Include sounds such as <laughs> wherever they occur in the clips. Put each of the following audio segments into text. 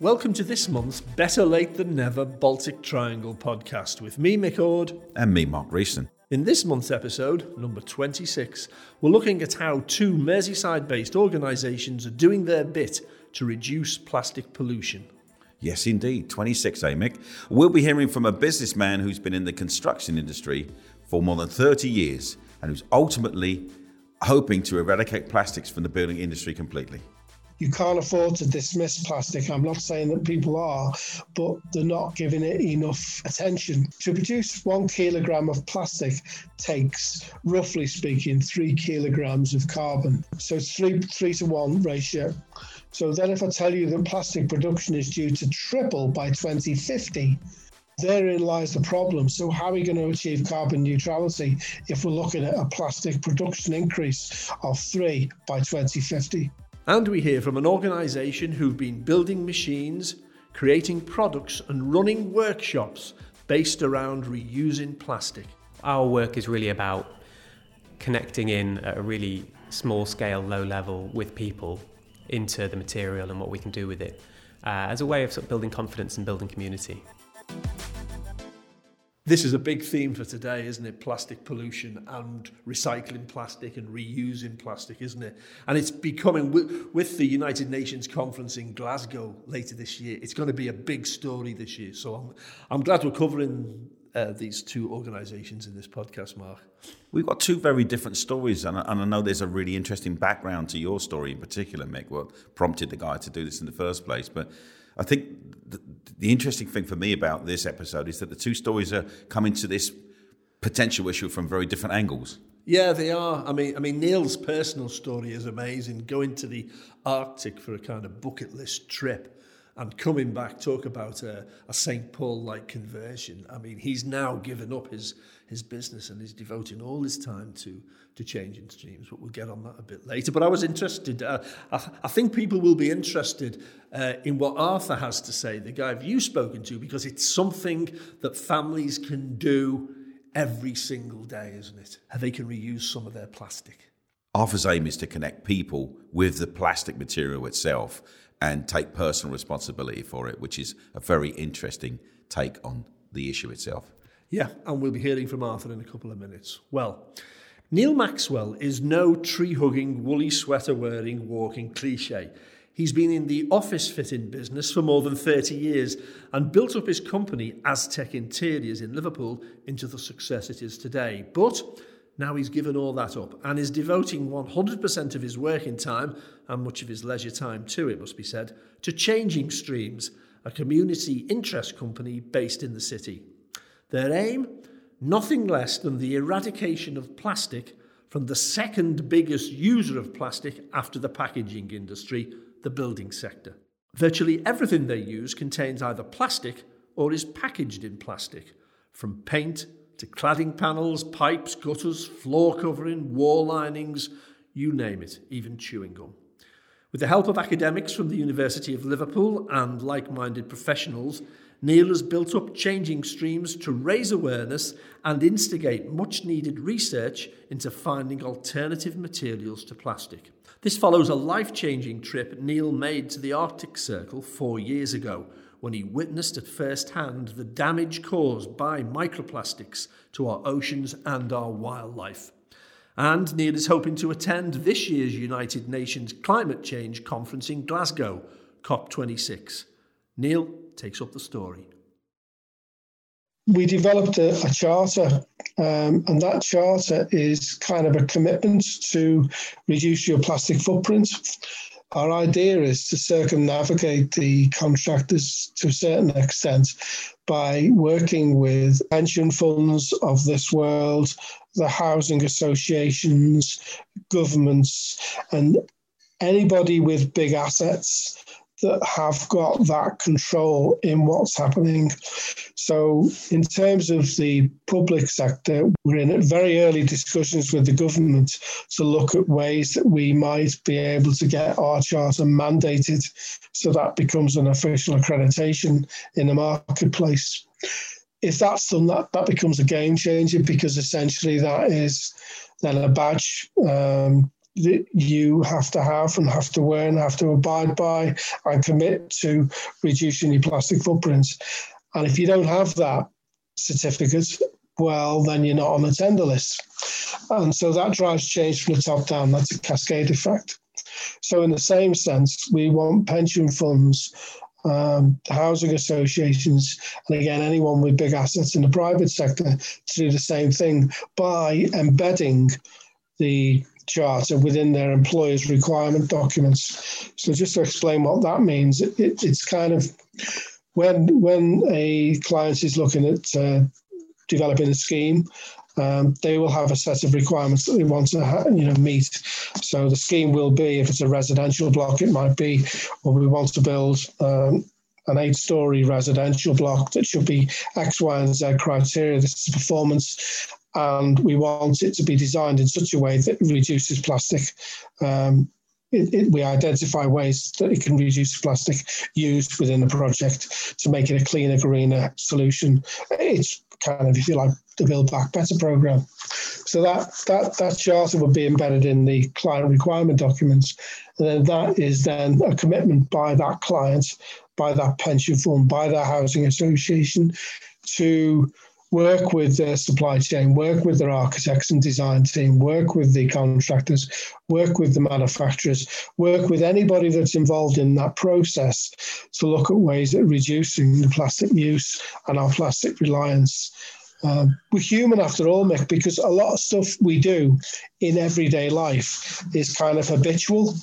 Welcome to this month's Better Late Than Never Baltic Triangle podcast with me, Mick Ord. And me, Mark Reeson. In this month's episode, number 26, we're looking at how two Merseyside based organisations are doing their bit to reduce plastic pollution. Yes, indeed. 26, eh, Mick? We'll be hearing from a businessman who's been in the construction industry for more than 30 years and who's ultimately hoping to eradicate plastics from the building industry completely you can't afford to dismiss plastic. I'm not saying that people are, but they're not giving it enough attention. To produce one kilogram of plastic takes, roughly speaking, three kilograms of carbon. So it's three, three to one ratio. So then, if I tell you that plastic production is due to triple by 2050, therein lies the problem. So, how are we going to achieve carbon neutrality if we're looking at a plastic production increase of three by 2050? And we hear from an organisation who've been building machines, creating products, and running workshops based around reusing plastic. Our work is really about connecting in at a really small scale, low level with people into the material and what we can do with it uh, as a way of, sort of building confidence and building community. This is a big theme for today, isn't it? Plastic pollution and recycling plastic and reusing plastic, isn't it? And it's becoming, with the United Nations conference in Glasgow later this year, it's going to be a big story this year. So I'm, I'm glad we're covering uh, these two organisations in this podcast, Mark. We've got two very different stories, and I, and I know there's a really interesting background to your story in particular, Mick, what prompted the guy to do this in the first place. But I think the, the interesting thing for me about this episode is that the two stories are coming to this potential issue from very different angles. Yeah, they are. I mean, I mean, Neal's personal story is amazing. Going to the Arctic for a kind of bucket list trip and coming back, talk about a, a St. Paul like conversion. I mean, he's now given up his, his business and he's devoting all his time to, to changing streams, but we'll get on that a bit later. But I was interested, uh, I, I think people will be interested uh, in what Arthur has to say, the guy you've spoken to, because it's something that families can do every single day, isn't it? They can reuse some of their plastic. Arthur's aim is to connect people with the plastic material itself and take personal responsibility for it, which is a very interesting take on the issue itself. Yeah, and we'll be hearing from Arthur in a couple of minutes. Well, Neal Maxwell is no tree hugging, woolly sweater wearing, walking cliche. He's been in the office fitting business for more than 30 years and built up his company, Aztec Interiors in Liverpool, into the success it is today. But now he's given all that up and is devoting 100% of his working time and much of his leisure time too, it must be said, to Changing Streams, a community interest company based in the city. Their aim? Nothing less than the eradication of plastic from the second biggest user of plastic after the packaging industry, the building sector. Virtually everything they use contains either plastic or is packaged in plastic, from paint to cladding panels, pipes, gutters, floor covering, wall linings, you name it, even chewing gum. With the help of academics from the University of Liverpool and like minded professionals, Neal has built up changing streams to raise awareness and instigate much needed research into finding alternative materials to plastic. This follows a life changing trip Neal made to the Arctic Circle four years ago, when he witnessed at first hand the damage caused by microplastics to our oceans and our wildlife. And Neal is hoping to attend this year's United Nations Climate Change Conference in Glasgow, COP26. Neal takes up the story. We developed a, a charter, um, and that charter is kind of a commitment to reduce your plastic footprint. Our idea is to circumnavigate the contractors to a certain extent by working with pension funds of this world, the housing associations, governments, and anybody with big assets that have got that control in what's happening. So, in terms of the public sector, we're in very early discussions with the government to look at ways that we might be able to get our charter mandated so that becomes an official accreditation in the marketplace. If that's done, that, that becomes a game changer because essentially that is then a badge um, that you have to have and have to wear and have to abide by and commit to reducing your plastic footprints. And if you don't have that certificate, well, then you're not on the tender list. And so that drives change from the top down. That's a cascade effect. So, in the same sense, we want pension funds, um, housing associations, and again, anyone with big assets in the private sector to do the same thing by embedding the charter within their employers' requirement documents. So, just to explain what that means, it, it, it's kind of when when a client is looking at uh, developing a scheme, um, they will have a set of requirements that they want to ha- you know meet. So the scheme will be, if it's a residential block, it might be, well, we want to build um, an eight-story residential block that should be X, Y, and Z criteria. This is performance, and we want it to be designed in such a way that reduces plastic. Um, it, it, we identify ways that it can reduce plastic used within the project to make it a cleaner, greener solution. It's kind of, if you like, the Build Back Better program. So that that that charter would be embedded in the client requirement documents, and then that is then a commitment by that client, by that pension fund, by that housing association, to work with their supply chain, work with their architects and design team, work with the contractors, work with the manufacturers, work with anybody that's involved in that process to look at ways of reducing the plastic use and our plastic reliance. Um, we're human after all, Mick, because a lot of stuff we do in everyday life is kind of habitual.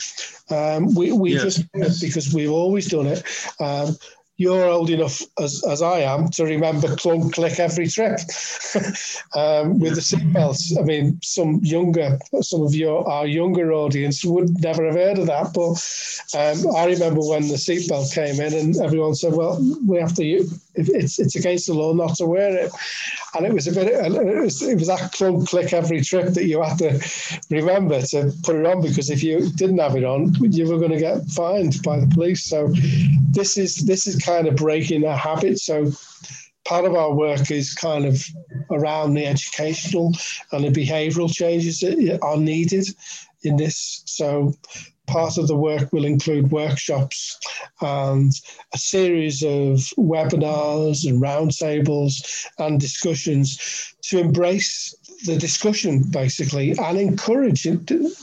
Um, we we yeah. just because we've always done it. Um, you're old enough as, as I am to remember clunk click every trip <laughs> um, with the seatbelts. I mean, some younger, some of your our younger audience would never have heard of that, but um, I remember when the seatbelt came in and everyone said, "Well, we have to. It's it's against the law not to wear it," and it was a bit. It was, it was that clunk click every trip that you had to remember to put it on because if you didn't have it on, you were going to get fined by the police. So this is this is kind of breaking that habit. So part of our work is kind of around the educational and the behavioural changes that are needed in this. So part of the work will include workshops and a series of webinars and roundtables and discussions to embrace the discussion basically and encourage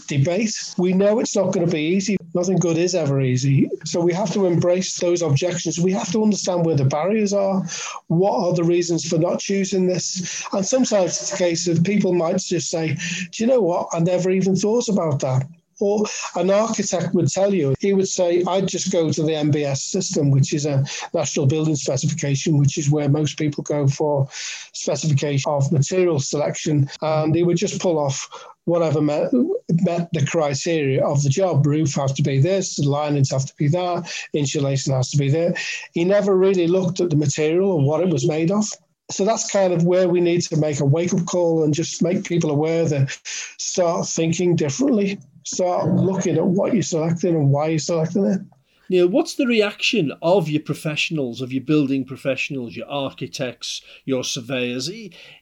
debate. We know it's not going to be easy. Nothing good is ever easy. So we have to embrace those objections. We have to understand where the barriers are. What are the reasons for not choosing this? And sometimes it's a case of people might just say, Do you know what? I never even thought about that. Or an architect would tell you, he would say, I'd just go to the NBS system, which is a national building specification, which is where most people go for specification of material selection. And he would just pull off whatever met, met the criteria of the job. Roof has to be this, the linings have to be that, insulation has to be there. He never really looked at the material or what it was made of so that's kind of where we need to make a wake up call and just make people aware that start thinking differently start looking at what you're selecting and why you're selecting it. Neal, what's the reaction of your professionals, of your building professionals, your architects, your surveyors?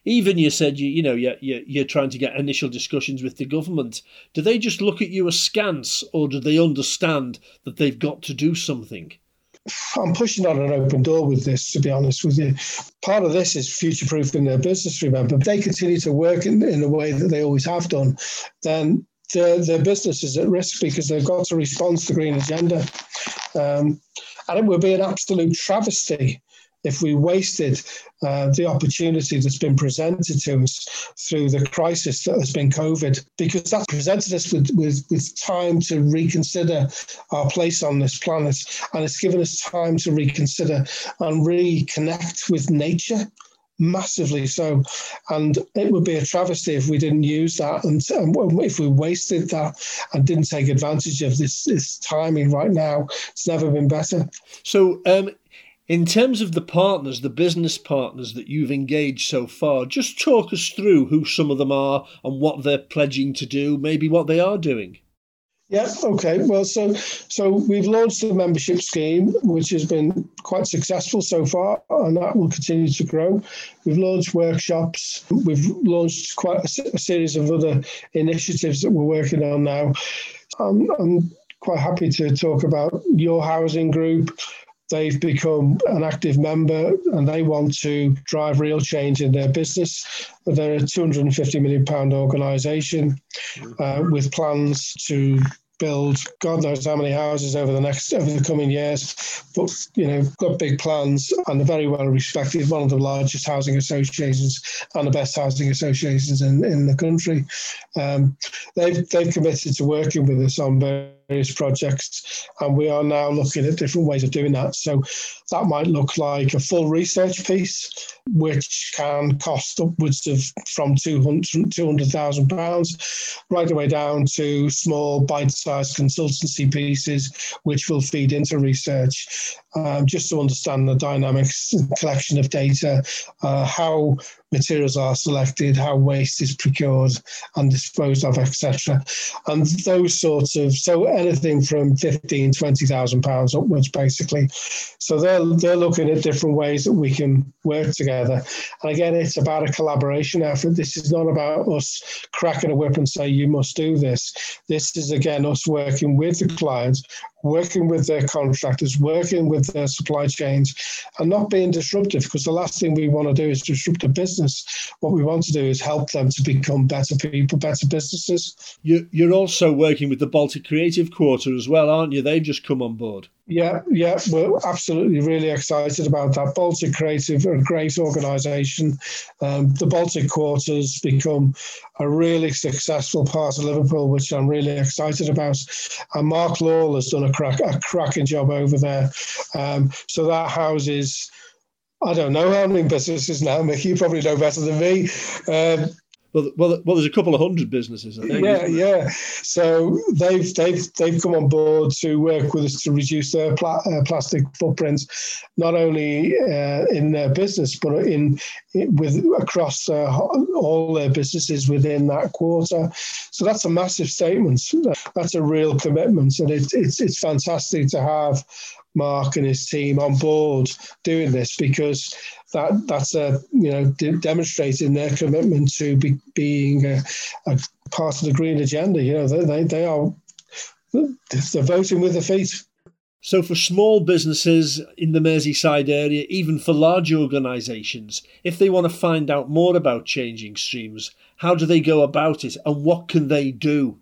Even you said you, you know, you're, you're trying to get initial discussions with the government. Do they just look at you askance, or do they understand that they've got to do something? I'm pushing on an open door with this, to be honest with you. Part of this is future proofing their business, remember. If they continue to work in, in the way that they always have done, then their, their business is at risk because they've got to respond to the green agenda. Um, and it would be an absolute travesty if we wasted uh, the opportunity that's been presented to us through the crisis that has been COVID, because that presented us with, with, with time to reconsider our place on this planet. And it's given us time to reconsider and reconnect with nature massively so. And it would be a travesty if we didn't use that and, if we wasted that and didn't take advantage of this, this timing right now. It's never been better. So, um, in terms of the partners, the business partners that you've engaged so far, just talk us through who some of them are and what they're pledging to do, maybe what they are doing. Yeah. Okay. Well, so so we've launched the membership scheme, which has been quite successful so far, and that will continue to grow. We've launched workshops. We've launched quite a, a series of other initiatives that we're working on now. Um, I'm quite happy to talk about your housing group. They've become an active member and they want to drive real change in their business. They're a £250 million organisation uh, with plans to build God knows how many houses over the next over the coming years. But you know, got big plans and are very well respected, one of the largest housing associations and the best housing associations in, in the country. Um, they've they've committed to working with us on various projects, and we are now looking at different ways of doing that. So that might look like a full research piece, which can cost upwards of from 200,000 pounds right the way down to small bite-sized consultancy pieces, which will feed into research, um, just to understand the dynamics, collection of data, uh, how materials are selected, how waste is procured and disposed of, etc. And those sorts of so anything from fifteen, twenty thousand pounds upwards, basically. So they're they're looking at different ways that we can work together. And again, it's about a collaboration effort. This is not about us cracking a whip and say you must do this. This is again us working with the clients, working with their contractors, working with their supply chains, and not being disruptive. Because the last thing we want to do is disrupt a business. What we want to do is help them to become better people, better businesses. You're also working with the Baltic Creative Quarter as well, aren't you? They've just come on board. Yeah, yeah, we're absolutely really excited about that. Baltic Creative are a great organisation. Um, the Baltic Quarters become a really successful part of Liverpool, which I'm really excited about. And Mark Law has done a, crack, a cracking job over there. Um, so that houses. I don't know how many businesses now, Mickey. You probably know better than me. Um, well, well, well, there's a couple of hundred businesses. I think, yeah, yeah. So they've they've they've come on board to work with us to reduce their pla- uh, plastic footprints, not only uh, in their business but in, in with across uh, all their businesses within that quarter. So that's a massive statement. That's a real commitment, and it, it's it's fantastic to have Mark and his team on board doing this because that that's a you know de- demonstrating their commitment to be, being a, a, part of the green agenda. You know they they, are they're voting with their feet. So, for small businesses in the Merseyside area, even for large organisations, if they want to find out more about changing streams, how do they go about it and what can they do?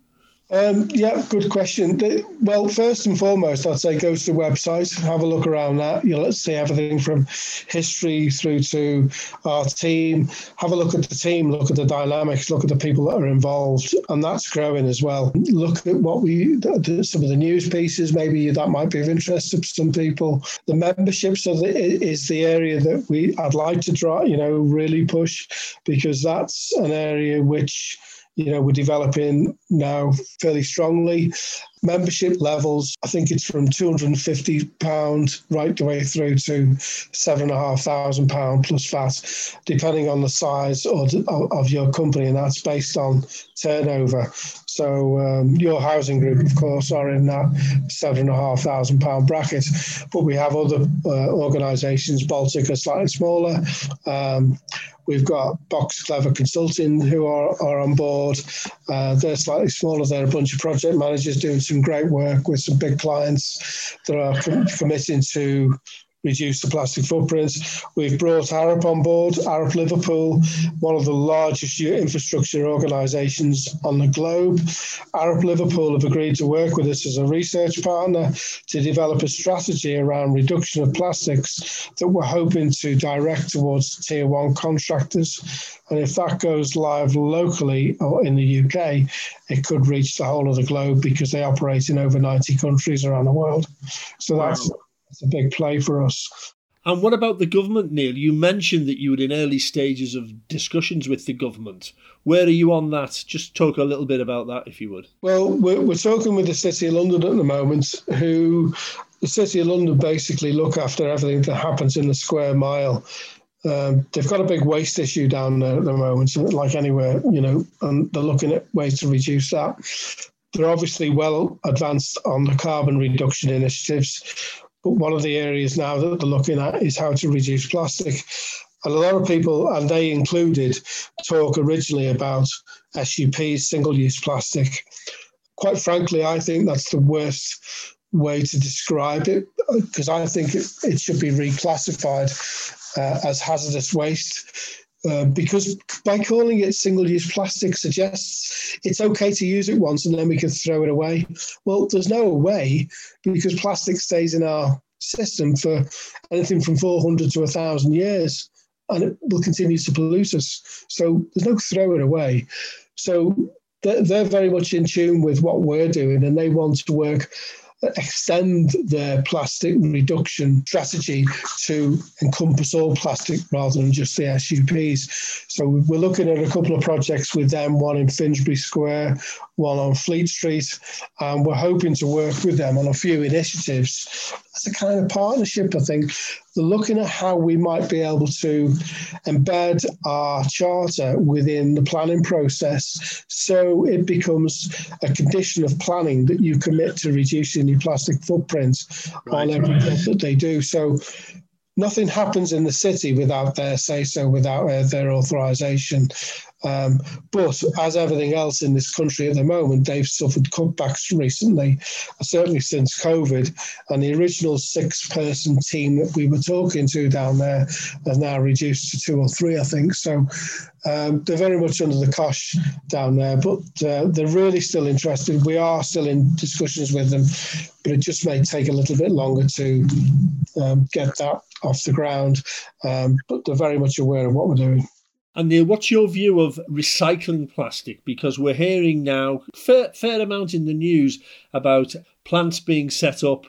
Um, yeah, good question. Well, first and foremost, I'd say go to the website, have a look around that. You'll see everything from history through to our team. Have a look at the team, look at the dynamics, look at the people that are involved, and that's growing as well. Look at what we some of the news pieces. Maybe that might be of interest to some people. The membership so that is the area that we I'd like to try, you know, really push because that's an area which you know, we're developing now fairly strongly. Membership levels, I think it's from £250 right the way through to £7,500 plus VAT, depending on the size of, of your company, and that's based on turnover. So um, your housing group, of course, are in that seven and a half thousand pound bracket, but we have other uh, organisations. Baltic are slightly smaller. Um, We've got Box Clever Consulting who are, are on board. Uh, they're slightly smaller. They're a bunch of project managers doing some great work with some big clients that are com- committing to reduce the plastic footprints. We've brought Arup on board, Arup Liverpool, one of the largest infrastructure organisations on the globe. Arup Liverpool have agreed to work with us as a research partner to develop a strategy around reduction of plastics that we're hoping to direct towards tier one contractors. And if that goes live locally or in the UK, it could reach the whole of the globe because they operate in over 90 countries around the world. So that's wow it's a big play for us. And what about the government, Neal? You mentioned that you were in early stages of discussions with the government. Where are you on that? Just talk a little bit about that, if you would. Well, we're, we're talking with the City of London at the moment, who the City of London basically look after everything that happens in the square mile. Um, they've got a big waste issue down there at the moment, like anywhere, you know, and they're looking at ways to reduce that. they're obviously well advanced on the carbon reduction initiatives. But one of the areas now that they're looking at is how to reduce plastic. And a lot of people, and they included, talk originally about SUPs, single use plastic. Quite frankly, I think that's the worst way to describe it because I think it, it should be reclassified uh, as hazardous waste uh, because by calling it single use plastic suggests it's okay to use it once and then we can throw it away. Well, there's no way because plastic stays in our system for anything from 400 to 1,000 years and it will continue to pollute us. So there's no throw it away. So they're very much in tune with what we're doing and they want to work extend their plastic reduction strategy to encompass all plastic rather than just the SUPs. So we're looking at a couple of projects with them, one in Finsbury Square, one on Fleet Street, and we're hoping to work with them on a few initiatives as a kind of partnership, I think. Looking at how we might be able to embed our charter within the planning process so it becomes a condition of planning that you commit to reducing your plastic footprint right, on every right. that they do. So nothing happens in the city without their say so, without uh, their authorization. Um, but as everything else in this country at the moment, they've suffered cutbacks recently, certainly since COVID. And the original six person team that we were talking to down there has now reduced to two or three, I think. So um, they're very much under the cosh down there, but uh, they're really still interested. We are still in discussions with them, but it just may take a little bit longer to um, get that off the ground. Um, but they're very much aware of what we're doing. And Neal, what's your view of recycling plastic? Because we're hearing now fair, fair amount in the news about plants being set up,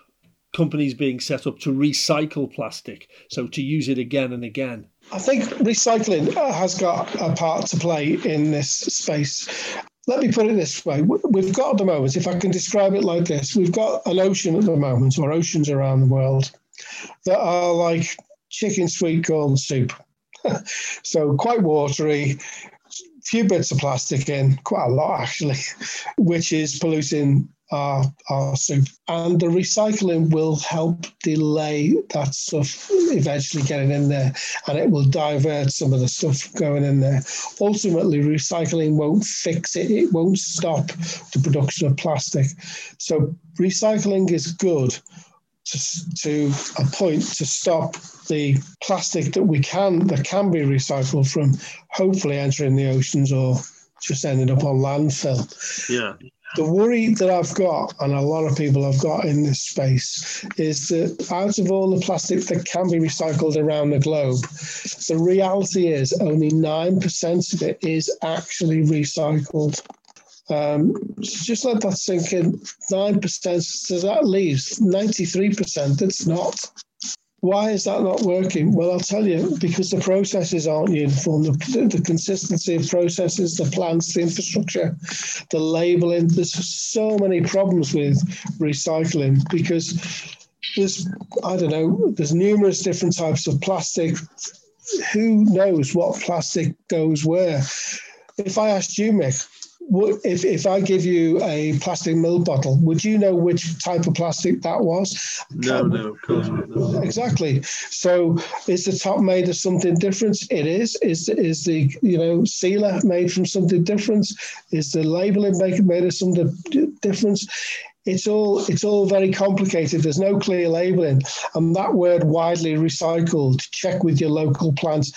companies being set up to recycle plastic, so to use it again and again. I think recycling uh, has got a part to play in this space. Let me put it this way. We've got at the moment, if I can describe it like this, we've got an ocean at the moment, or oceans around the world, that are like chicken sweet corn soup <laughs> so quite watery, few bits of plastic in, quite a lot actually, <laughs> which is polluting our, our soup. And the recycling will help delay that stuff eventually getting in there and it will divert some of the stuff going in there. Ultimately, recycling won't fix it, it won't stop the production of plastic. So, recycling is good to, to a point to stop the plastic that we can that can be recycled from hopefully entering the oceans or just ending up on landfill. Yeah. The worry that I've got, and a lot of people have got in this space, is that out of all the plastic that can be recycled around the globe, the reality is only 9% of it is actually recycled. Um, so just let that sink in. 9%, so that leaves 93% that's not. Why is that not working? Well, I'll tell you, because the processes aren't uniform. The, the consistency of processes, the plants, the infrastructure, the labeling. There's so many problems with recycling because there's, I don't know, there's numerous different types of plastic. Who knows what plastic goes where? If I asked you, Mick, if, if I give you a plastic milk bottle, would you know which type of plastic that was? No, no, of course not. Exactly. So is the top made of something different? It is. Is is the you know sealer made from something different? Is the labeling made made of something different? It's all it's all very complicated. There's no clear labeling, and that word widely recycled. Check with your local plants.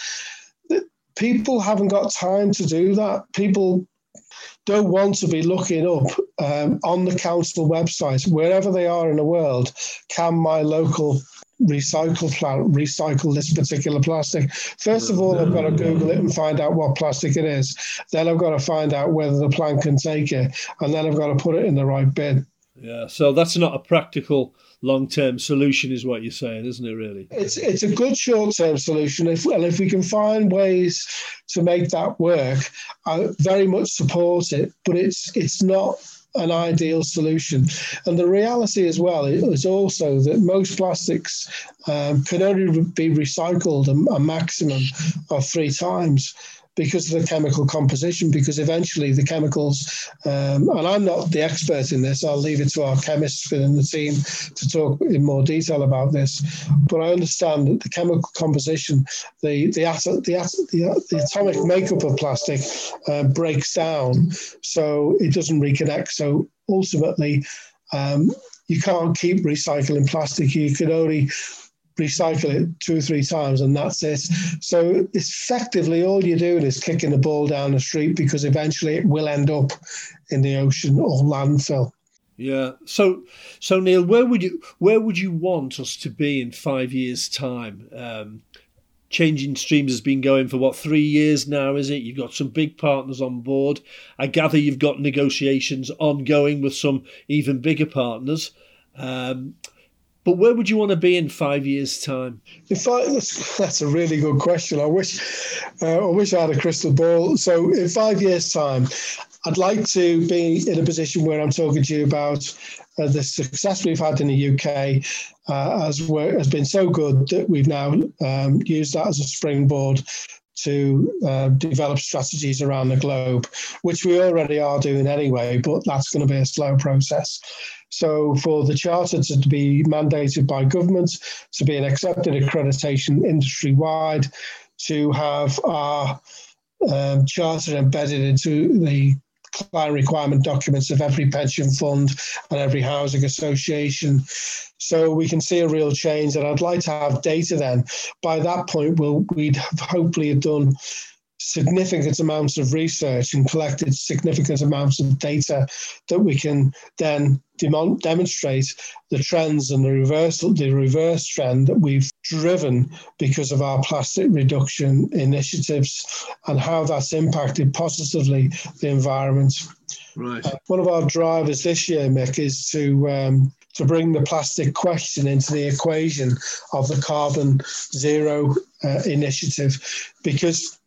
People haven't got time to do that. People don't want to be looking up um, on the council website, wherever they are in the world, can my local recycle plant recycle this particular plastic? First of all, I've got to Google it and find out what plastic it is. Then I've got to find out whether the plant can take it, and then I've got to put it in the right bin. Yeah, so that's not a practical long term solution, is what you're saying, isn't it? Really, it's it's a good short term solution. If well, if we can find ways to make that work, I very much support it. But it's it's not an ideal solution. And the reality as well is also that most plastics um, can only be recycled a, a maximum of three times. Because of the chemical composition. Because eventually the chemicals, um, and I'm not the expert in this, I'll leave it to our chemists within the team to talk in more detail about this. But I understand that the chemical composition, the the atom, the, the, the atomic makeup of plastic uh, breaks down, so it doesn't reconnect. So ultimately. Um, you can't keep recycling plastic. You can only recycle it two or three times and that's it. So effectively all you're doing is kicking the ball down the street because eventually it will end up in the ocean or landfill. Yeah. So so Neal, where would you where would you want us to be in five years' time? Um, Changing Streams has been going for what three years now, is it? You've got some big partners on board. I gather you've got negotiations ongoing with some even bigger partners. Um, but where would you want to be in five years' time? In that's, that's a really good question. I wish, uh, I wish I had a crystal ball. So, in five years' time, I'd like to be in a position where I'm talking to you about uh, the success we've had in the UK uh, has, has been so good that we've now um, used that as a springboard to uh, develop strategies around the globe, which we already are doing anyway, but that's going to be a slow process. So, for the charter to be mandated by governments, to be an accepted accreditation industry wide, to have our um, charter embedded into the client requirement documents of every pension fund and every housing association. So we can see a real change. And I'd like to have data then. By that point, we'll, we'd have hopefully have done significant amounts of research and collected significant amounts of data that we can then dem- demonstrate the trends and the reversal, the reverse trend that we've driven because of our plastic reduction initiatives and how that's impacted positively the environment. Right. Uh, one of our drivers this year, Mick, is to um, to bring the plastic question into the equation of the carbon zero uh, initiative, because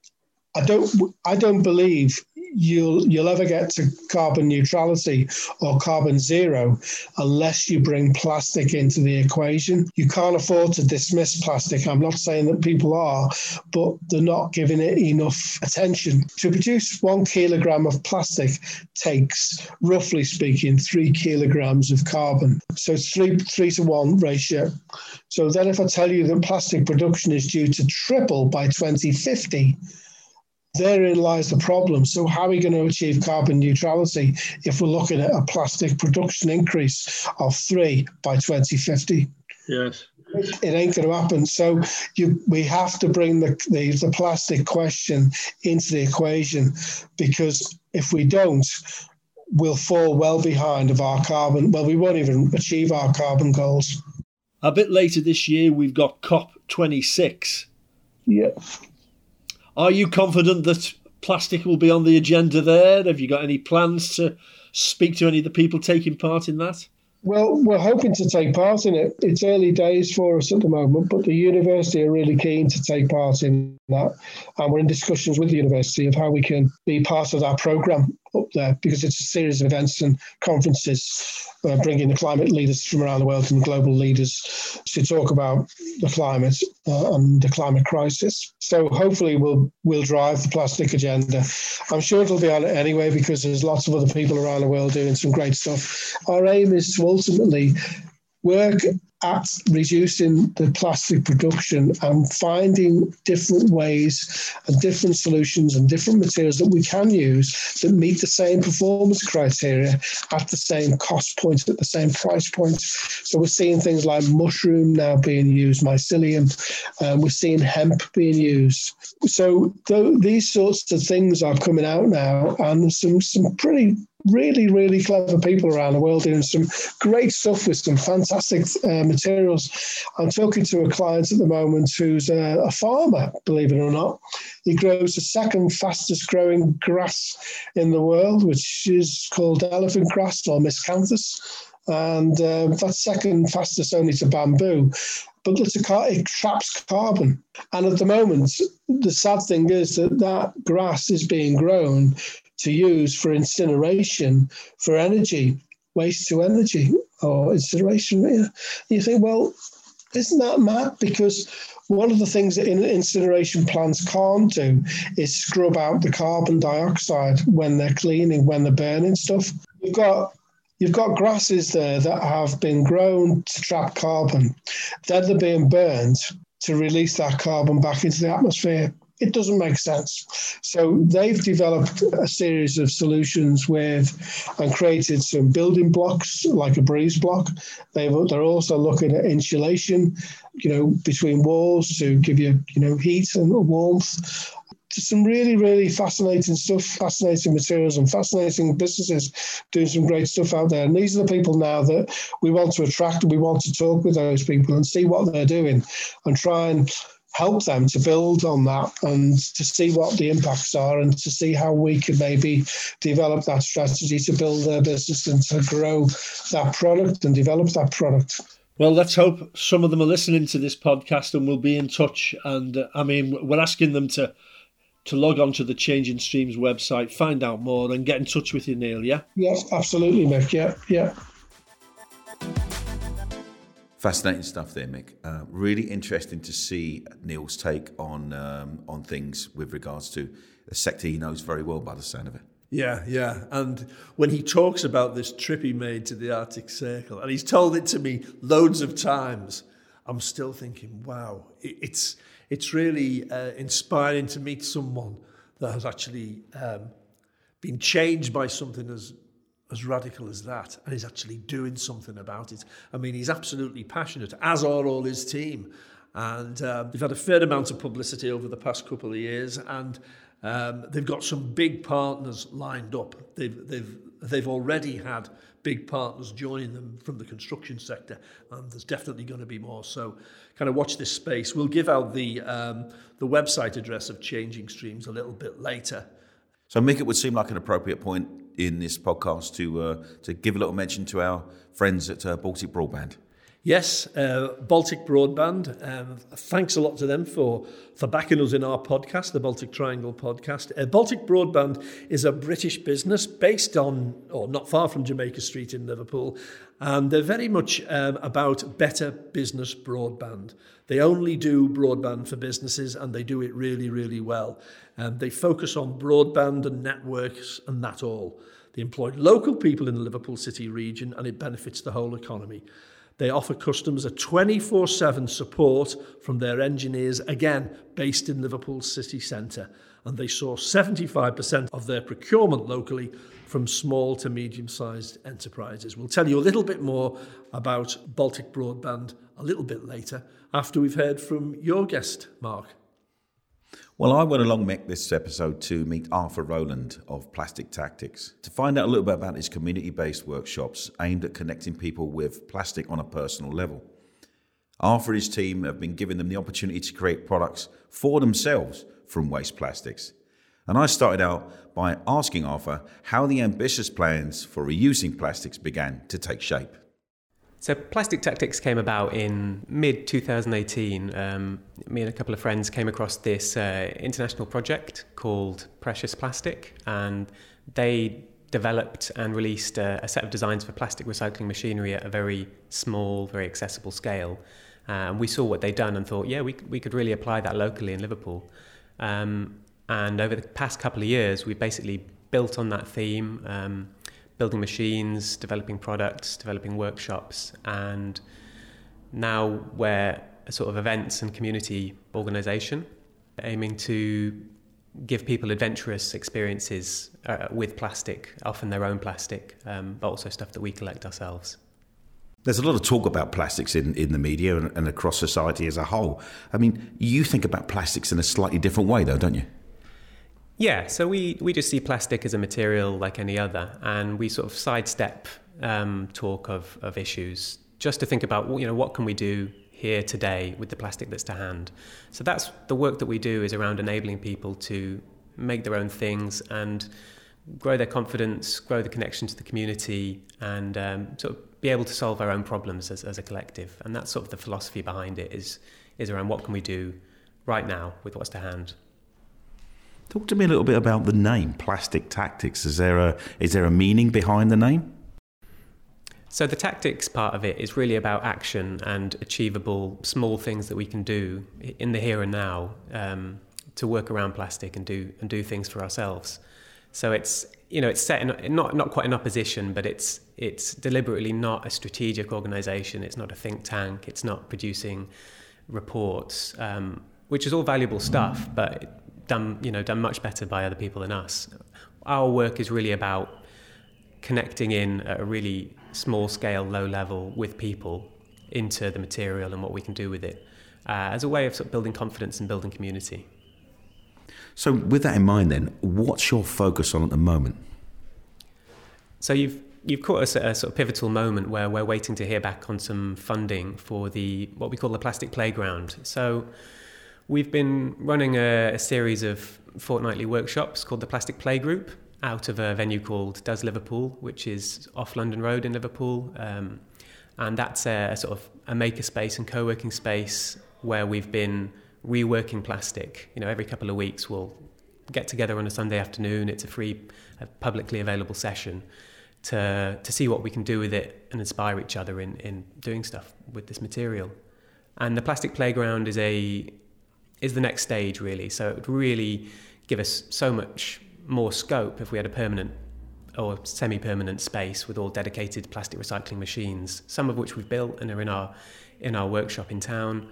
I don't I don't believe you'll you'll ever get to carbon neutrality or carbon zero unless you bring plastic into the equation. You can't afford to dismiss plastic. I'm not saying that people are, but they're not giving it enough attention. To produce one kilogram of plastic takes, roughly speaking, three kilograms of carbon. So it's three three to one ratio. So then if I tell you that plastic production is due to triple by 2050, therein lies the problem. So, how are we going to achieve carbon neutrality if we're looking at a plastic production increase of three by 2050? Yes. It ain't going to happen. So you, we have to bring the, the, the plastic question into the equation because if we don't, we'll fall well behind of our carbon. Well, we won't even achieve our carbon goals. A bit later this year, we've got COP26. Yeah. Are you confident that plastic will be on the agenda there? Have you got any plans to speak to any of the people taking part in that? Well, we're hoping to take part in it. It's early days for us at the moment, but the university are really keen to take part in that. And we're in discussions with the university of how we can be part of that programme up there because it's a series of events and conferences uh, bringing the climate leaders from around the world and global leaders to talk about the climate uh, and the climate crisis. So hopefully we'll we'll drive the plastic agenda. I'm sure it'll be on it anyway because there's lots of other people around the world doing some great stuff. Our aim is to ultimately work at reducing the plastic production and finding different ways and different solutions and different materials that we can use that meet the same performance criteria at the same cost point, at the same price point. So we're seeing things like mushroom now being used, mycelium, um, we're seeing hemp being used. So th- these sorts of things are coming out now, and some some pretty really, really clever people around the world doing some great stuff with some fantastic uh, materials. I'm talking to a client at the moment who's a, a, farmer, believe it or not. He grows the second fastest growing grass in the world, which is called elephant grass or miscanthus. And uh, that's second fastest only to bamboo but it traps carbon. And at the moment, the sad thing is that that grass is being grown to use for incineration for energy, waste to energy or incineration. You think, well, Isn't that mad? Because one of the things that incineration plants can't do is scrub out the carbon dioxide when they're cleaning, when they're burning stuff. You've got you've got grasses there that have been grown to trap carbon. Then they're being burned to release that carbon back into the atmosphere it doesn't make sense. So they've developed a series of solutions with and created some building blocks like a breeze block. They've, they're also looking at insulation, you know, between walls to give you, you know, heat and warmth. Some really, really fascinating stuff, fascinating materials, and fascinating businesses doing some great stuff out there. And these are the people now that we want to attract. We want to talk with those people and see what they're doing and try and help them to build on that and to see what the impacts are and to see how we can maybe develop that strategy to build their business and to grow that product and develop that product. Well, let's hope some of them are listening to this podcast and will be in touch. And uh, I mean, we're asking them to to log on to the Changing Streams website, find out more, and get in touch with you, Neal. Yeah. Yes, absolutely, Mick. Yeah, yeah. Fascinating stuff there, Mick. Uh, really interesting to see Neal's take on um, on things with regards to a sector he knows very well by the sound of it. Yeah, yeah. And when he talks about this trip he made to the Arctic Circle, and he's told it to me loads of times, I'm still thinking, wow, it's it's really uh, inspiring to meet someone that has actually um, been changed by something as as radical as that and he's actually doing something about it. I mean, he's absolutely passionate, as are all his team. And um, they've had a fair amount of publicity over the past couple of years, and um, they've got some big partners lined up. They've, they've, they've already had big partners joining them from the construction sector, and there's definitely going to be more. So, kind of watch this space. We'll give out the, um, the website address of Changing Streams a little bit later. So, Mick, it would seem like an appropriate point in this podcast to uh, to give a little mention to our friends at uh, Baltic Broadband. Yes, uh, Baltic Broadband. Um, thanks a lot to them for, for backing us in our podcast, the Baltic Triangle podcast. Uh, Baltic Broadband is a British business based on, or not far from Jamaica Street in Liverpool, and they're very much um, about better business broadband. They only do broadband for businesses, and they do it really, really well. Um, they focus on broadband and networks, and that all. They employ local people in the Liverpool City region, and it benefits the whole economy. They offer customers a 24 7 support from their engineers, again, based in Liverpool city centre. And they source 75% of their procurement locally from small to medium sized enterprises. We'll tell you a little bit more about Baltic Broadband a little bit later after we've heard from your guest, Mark. Well, I went along Mick this episode to meet Arthur Rowland of Plastic Tactics to find out a little bit about his community based workshops aimed at connecting people with plastic on a personal level. Arthur and his team have been giving them the opportunity to create products for themselves from waste plastics. And I started out by asking Arthur how the ambitious plans for reusing plastics began to take shape. So, Plastic Tactics came about in mid 2018. Um, me and a couple of friends came across this uh, international project called Precious Plastic, and they developed and released a, a, set of designs for plastic recycling machinery at a very small, very accessible scale. Uh, and we saw what they'd done and thought, yeah, we, we could really apply that locally in Liverpool. Um, and over the past couple of years, we've basically built on that theme. Um, building machines, developing products, developing workshops, and now we're a sort of events and community organisation aiming to give people adventurous experiences uh, with plastic, often their own plastic, um, but also stuff that we collect ourselves. There's a lot of talk about plastics in, in the media and, and across society as a whole. I mean, you think about plastics in a slightly different way, though, don't you? Yeah, so we, we just see plastic as a material like any other, and we sort of sidestep um, talk of, of issues just to think about you know what can we do here today with the plastic that's to hand. So that's the work that we do is around enabling people to make their own things and grow their confidence, grow the connection to the community, and um, sort of be able to solve our own problems as, as a collective. And that's sort of the philosophy behind it is is around what can we do right now with what's to hand. Talk to me a little bit about the name, Plastic Tactics. Is there a is there a meaning behind the name? So the tactics part of it is really about action and achievable small things that we can do in the here and now um, to work around plastic and do and do things for ourselves. So it's you know it's set in not not quite in opposition, but it's it's deliberately not a strategic organisation. It's not a think tank. It's not producing reports, um, which is all valuable stuff, but done you know done much better by other people than us. Our work is really about connecting in at a really small scale, low level with people into the material and what we can do with it uh, as a way of sort of building confidence and building community. So, with that in mind, then, what's your focus on at the moment? So you've you've caught us at a sort of pivotal moment where we're waiting to hear back on some funding for the what we call the plastic playground. So we've been running a, a series of fortnightly workshops called the Plastic Play Group, out of a venue called Does Liverpool, which is off London Road in Liverpool. Um, and that's a, a, sort of a makerspace and co-working space where we've been reworking plastic. You know, every couple of weeks we'll get together on a Sunday afternoon. It's a free, a publicly available session to to see what we can do with it and inspire each other in in doing stuff with this material. And the plastic playground is a is the next stage really. So it would really give us so much more scope if we had a permanent or semi-permanent space with all dedicated plastic recycling machines, some of which we've built and are in our in our workshop in town,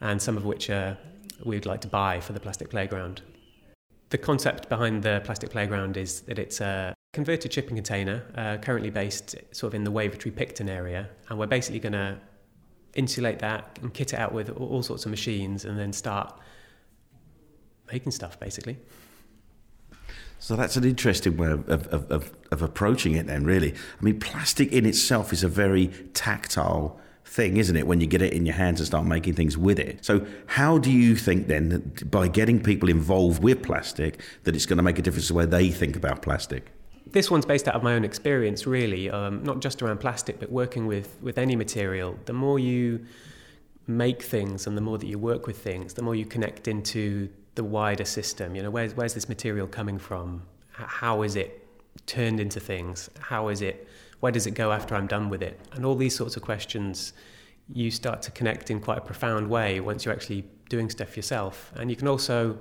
and some of which uh, we'd like to buy for the plastic playground. The concept behind the plastic playground is that it's a converted shipping container, uh, currently based sort of in the Wavertree Picton area, and we're basically going to insulate that and kit it out with all sorts of machines, and then start making stuff basically. So that's an interesting way of, of, of, of, approaching it, then, really. I mean, plastic in itself is a very tactile thing, isn't it, when you get it in your hands and start making things with it? So, how do you think then that by getting people involved with plastic, that it's going to make a difference to the way they think about plastic? This one's based out of my own experience, really, um, not just around plastic, but working with, with any material. The more you make things and the more that you work with things, the more you connect into the wider system. You know, where's where's this material coming from? How is it turned into things? How is it? Where does it go after I'm done with it? And all these sorts of questions, you start to connect in quite a profound way once you're actually doing stuff yourself. And you can also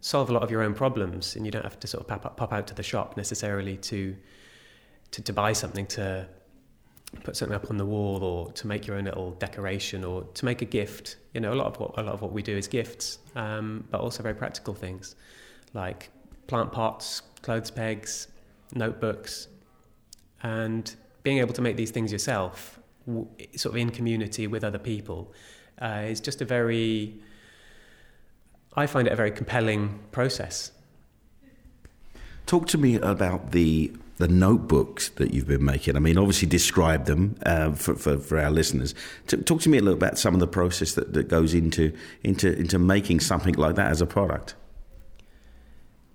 solve a lot of your own problems, and you don't have to sort of pop, pop out to the shop necessarily to to, to buy something to put something up on the wall or to make your own little decoration or to make a gift. You know, a lot of what a lot of what we do is gifts, um, but also very practical things like plant pots, clothes pegs, notebooks, and being able to make these things yourself, sort of in community with other people, uh, is just a very. I find it a very compelling process. Talk to me about the the notebooks that you've been making. I mean, obviously describe them uh, for, for, for, our listeners. talk to me a little about some of the process that, that goes into, into, into making something like that as a product.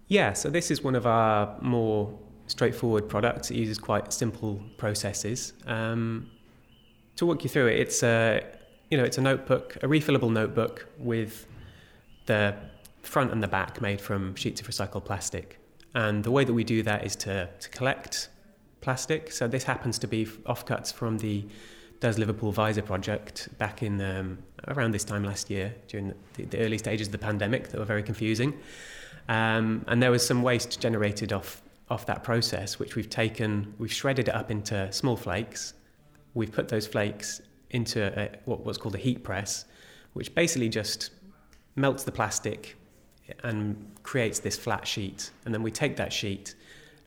Yeah, so this is one of our more straightforward products. It uses quite simple processes. Um, to walk you through it, it's a, you know, it's a notebook, a refillable notebook with the front and the back made from sheets of recycled plastic. And the way that we do that is to, to collect plastic. So this happens to be offcuts from the Does Liverpool Visor project back in um, around this time last year during the, the, early stages of the pandemic that were very confusing. Um, and there was some waste generated off off that process, which we've taken, we've shredded it up into small flakes. We've put those flakes into a, what, what's called a heat press, which basically just melts the plastic and creates this flat sheet. And then we take that sheet.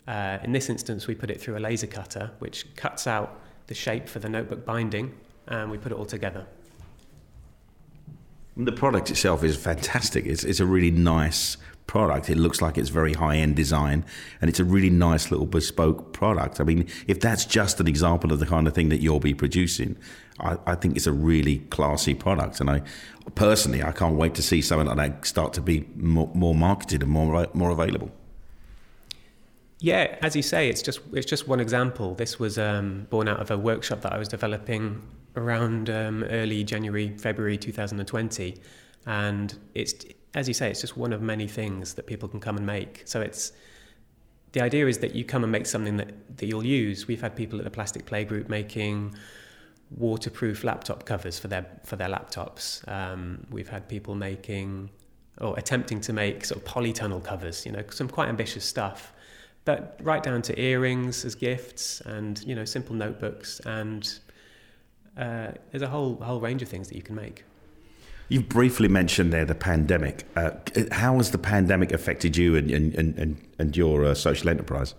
Uh, in this instance, we put it through a laser cutter, which cuts out the shape for the notebook binding, and we put it all together. The product itself is fantastic. It's, it's a really nice product. It looks like it's very high end design and it's a really nice little bespoke product. I mean, if that's just an example of the kind of thing that you'll be producing, I, I think it's a really classy product. And I personally, I can't wait to see something like that start to be more, more marketed and more, more available. Yeah, as you say, it's just it's just one example. This was um, born out of a workshop that I was developing around um, early January, February 2020, and it's as you say, it's just one of many things that people can come and make. So it's the idea is that you come and make something that, that you'll use. We've had people at the Plastic Play Group making waterproof laptop covers for their for their laptops. Um, we've had people making or attempting to make sort of polytunnel covers. You know, some quite ambitious stuff. But right down to earrings as gifts, and you know, simple notebooks, and uh, there's a whole whole range of things that you can make. You've briefly mentioned there the pandemic. Uh, how has the pandemic affected you and, and, and, and your uh, social enterprise?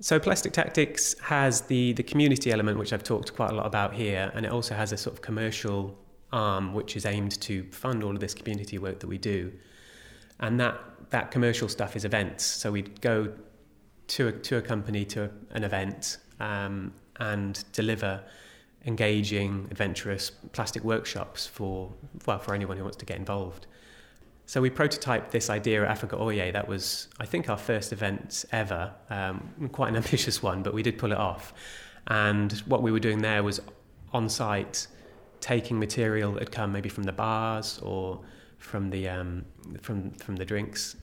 So, Plastic Tactics has the, the community element, which I've talked quite a lot about here, and it also has a sort of commercial arm, which is aimed to fund all of this community work that we do. And that, that commercial stuff is events. So, we'd go to a, to a company, to an event, um, and deliver engaging, adventurous plastic workshops for well for anyone who wants to get involved. So we prototyped this idea at Africa Oye. That was, I think, our first event ever. Um, <laughs> quite an ambitious one, but we did pull it off. And what we were doing there was on site, taking material that had come maybe from the bars or from the um, from from the drinks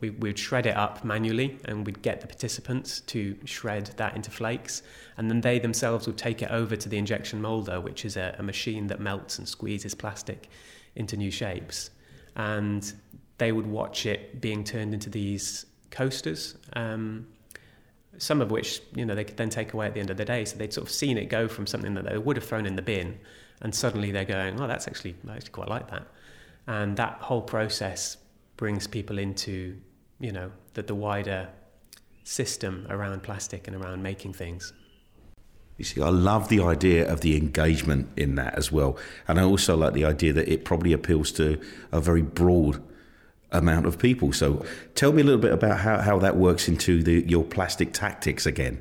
we, would shred it up manually and we'd get the participants to shred that into flakes. And then they themselves would take it over to the injection molder which is a, a machine that melts and squeezes plastic into new shapes. And they would watch it being turned into these coasters um, some of which you know they could then take away at the end of the day. So they'd sort of seen it go from something that they would have thrown in the bin and suddenly they're going oh that's actually I actually quite like that. And that whole process brings people into you know the, the wider system around plastic and around making things. You see, I love the idea of the engagement in that as well. And I also like the idea that it probably appeals to a very broad amount of people. So tell me a little bit about how, how that works into the, your plastic tactics again.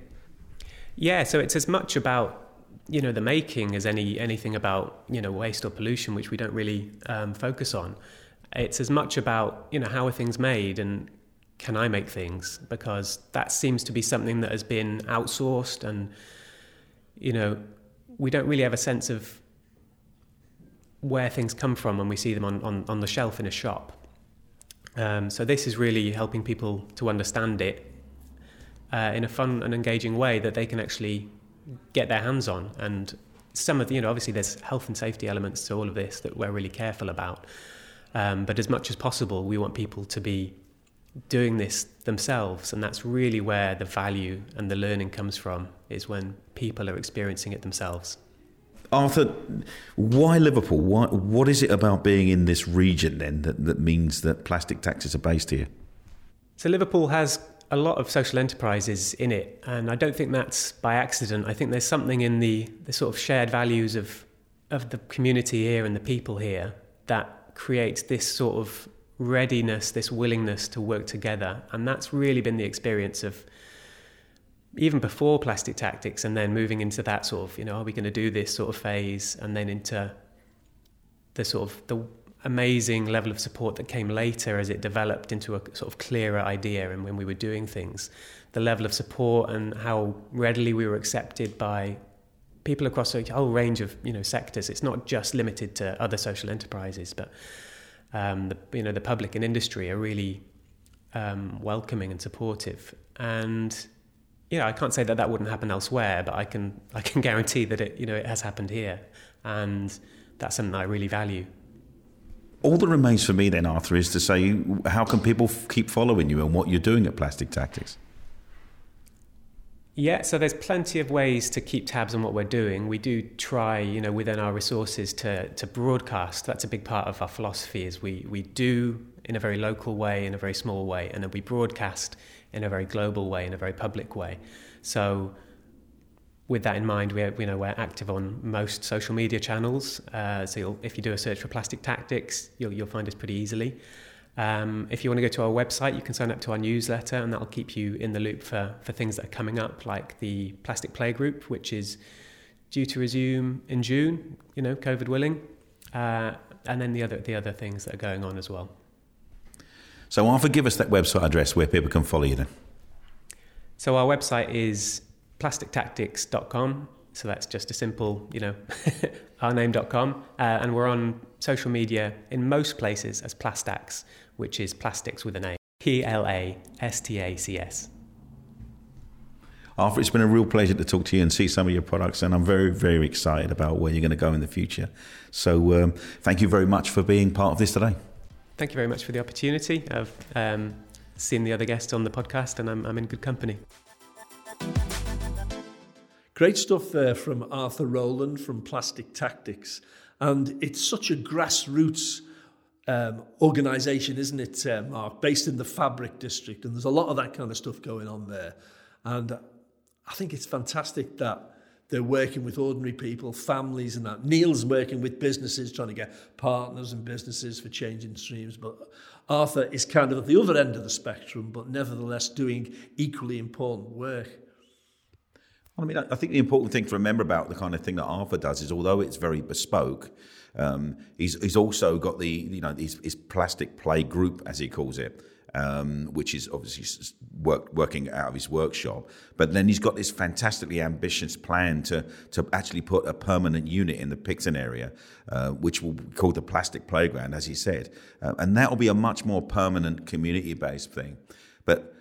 Yeah, so it's as much about you know the making as any anything about you know waste or pollution, which we don't really um, focus on. It's as much about you know how are things made and can I make things? Because that seems to be something that has been outsourced, and you know, we don't really have a sense of where things come from when we see them on, on, on the shelf in a shop. Um, so this is really helping people to understand it uh, in a fun and engaging way that they can actually get their hands on. And some of the, you know, obviously there's health and safety elements to all of this that we're really careful about. Um, but as much as possible, we want people to be doing this themselves and that's really where the value and the learning comes from is when people are experiencing it themselves. Arthur why liverpool? Why, what is it about being in this region then that, that means that Plastic Tactics are based here? So liverpool has a lot of social enterprises in it and i don't think that's by accident. I think there's something in the, the sort of shared values of of the community here and the people here that creates this sort of readiness, this willingness to work together. And that's really been the experience of even before plastic tactics and then moving into that sort of, you know, are we going to do this sort of phase? And then into the sort of the amazing level of support that came later as it developed into a sort of clearer idea and when we were doing things. The level of support and how readily we were accepted by people across a whole range of you know sectors. It's not just limited to other social enterprises but um, the, you know, the public and industry are really um, welcoming and supportive. And you know, I can't say that that wouldn't happen elsewhere, but I can I can <laughs> guarantee that it you know it has happened here, and that's something I really value. All that remains for me then, Arthur, is to say, how can people f- keep following you and what you're doing at Plastic Tactics? Yeah, so there's plenty of ways to keep tabs on what we're doing. We do try, you know, within our resources to to broadcast. That's a big part of our philosophy. Is we we do in a very local way, in a very small way, and then we broadcast in a very global way, in a very public way. So, with that in mind, we're you know we're active on most social media channels. Uh, so if you do a search for Plastic Tactics, you'll you'll find us pretty easily. Um, if you want to go to our website, you can sign up to our newsletter, and that'll keep you in the loop for, for things that are coming up, like the Plastic Play Group, which is due to resume in June, you know, COVID willing, uh, and then the other the other things that are going on as well. So, Arthur, give us that website address where people can follow you then. So, our website is plastictactics.com. So that's just a simple, you know, <laughs> ourname.com. Uh, and we're on social media in most places as Plastacs, which is plastics with an A. P L A S T A C S. Arthur, it's been a real pleasure to talk to you and see some of your products, and I'm very, very excited about where you're going to go in the future. So, um, thank you very much for being part of this today. Thank you very much for the opportunity. I've um, seen the other guests on the podcast, and I'm, I'm in good company. Great stuff there from Arthur Rowland from Plastic Tactics. And it's such a grassroots um, organisation, isn't it, uh, Mark? Based in the fabric district. And there's a lot of that kind of stuff going on there. And I think it's fantastic that they're working with ordinary people, families, and that. Neal's working with businesses, trying to get partners and businesses for changing streams. But Arthur is kind of at the other end of the spectrum, but nevertheless doing equally important work. I mean, I think the important thing to remember about the kind of thing that Arthur does is, although it's very bespoke, um, he's, he's also got the you know his, his plastic play group, as he calls it, um, which is obviously work, working out of his workshop. But then he's got this fantastically ambitious plan to to actually put a permanent unit in the Picton area, uh, which will be called the Plastic Playground, as he said, uh, and that will be a much more permanent community based thing. But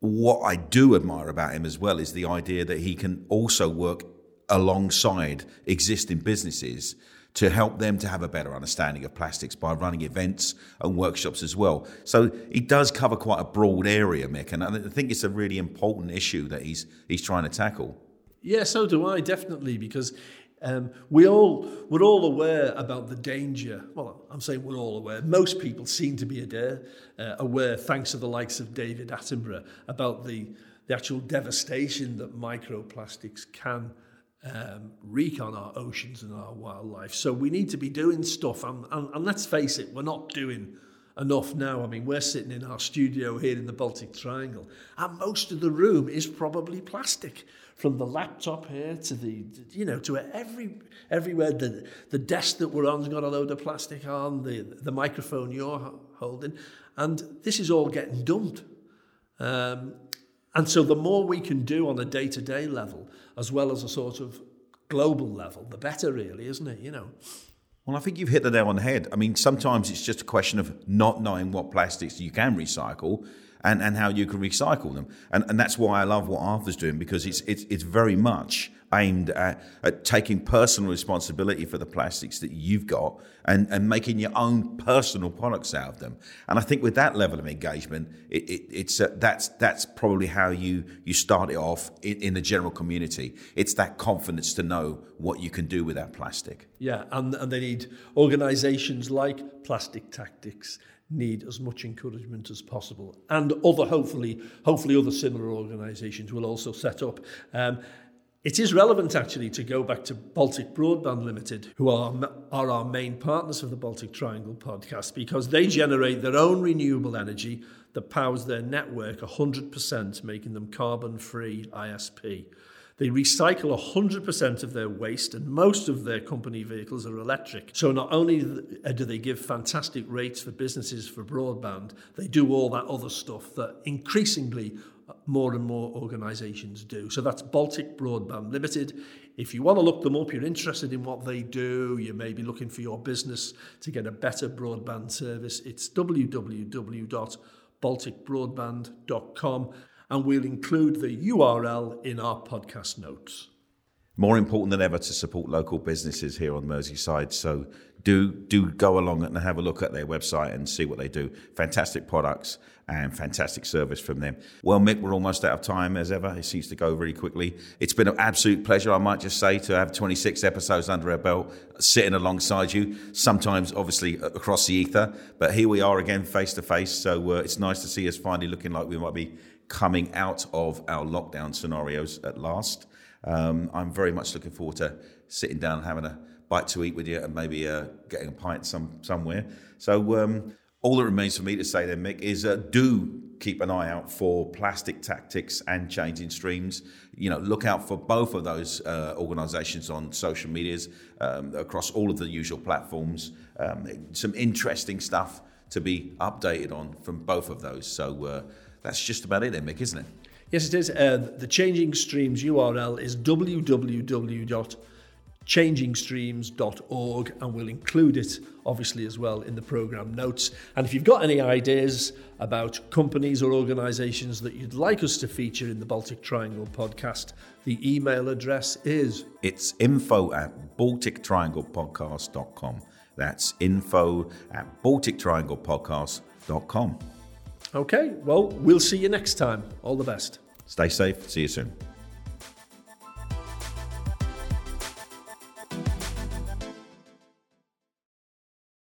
what I do admire about him as well is the idea that he can also work alongside existing businesses to help them to have a better understanding of plastics by running events and workshops as well. So he does cover quite a broad area, Mick, and I think it's a really important issue that he's he's trying to tackle. Yeah, so do I definitely because um, we all we're all aware about the danger. Well, I'm saying we're all aware. Most people seem to be aware, uh, aware thanks to the likes of David Attenborough, about the the actual devastation that microplastics can um, wreak on our oceans and our wildlife. So we need to be doing stuff, and, and, and let's face it, we're not doing enough now. I mean, we're sitting in our studio here in the Baltic Triangle, and most of the room is probably plastic. From the laptop here to the, you know, to every everywhere. The the desk that we're on's got a load of plastic on. The the microphone you're holding, and this is all getting dumped. Um, and so the more we can do on a day to day level, as well as a sort of global level, the better, really, isn't it? You know. Well, I think you've hit the nail on the head. I mean, sometimes it's just a question of not knowing what plastics you can recycle and, and how you can recycle them. And, and that's why I love what Arthur's doing because it's, it's, it's very much aimed at, at taking personal responsibility for the plastics that you've got and, and making your own personal products out of them. And I think with that level of engagement, it, it, it's uh, that's that's probably how you you start it off in, in, the general community. It's that confidence to know what you can do with that plastic. Yeah, and, and they need organisations like Plastic Tactics need as much encouragement as possible and other hopefully hopefully other similar organisations will also set up um, it is relevant actually to go back to Baltic Broadband Limited, who are, are our main partners of the Baltic Triangle podcast, because they generate their own renewable energy that powers their network 100%, making them carbon free ISP. They recycle 100% of their waste, and most of their company vehicles are electric. So, not only uh, do they give fantastic rates for businesses for broadband, they do all that other stuff that increasingly uh, more and more organisations do. So that's Baltic Broadband Limited. If you want to look them up, you're interested in what they do, you may be looking for your business to get a better broadband service, it's www.balticbroadband.com and we'll include the URL in our podcast notes. More important than ever to support local businesses here on Merseyside. So do do go along and have a look at their website and see what they do. Fantastic products and fantastic service from them. Well, Mick, we're almost out of time as ever. It seems to go really quickly. It's been an absolute pleasure, I might just say, to have 26 episodes under our belt, sitting alongside you. Sometimes, obviously, across the ether, but here we are again, face to face. So uh, it's nice to see us finally looking like we might be coming out of our lockdown scenarios at last. Um, I'm very much looking forward to sitting down and having a bite to eat with you and maybe uh, getting a pint some somewhere. So um, all that remains for me to say then, Mick, is uh, do keep an eye out for plastic tactics and changing streams. You know, look out for both of those uh, organisations on social medias um, across all of the usual platforms. Um, some interesting stuff to be updated on from both of those. So uh, that's just about it, then, Mick, isn't it? Yes, it is. Uh, the Changing Streams URL is www changingstreams.org, and we'll include it obviously as well in the program notes. And if you've got any ideas about companies or organizations that you'd like us to feature in the Baltic Triangle podcast, the email address is It's info at baltictrianglepodcast.com. That's info at baltictrianglepodcast.com. okay. Well, we'll see you next time. All the best. Stay safe. See you soon.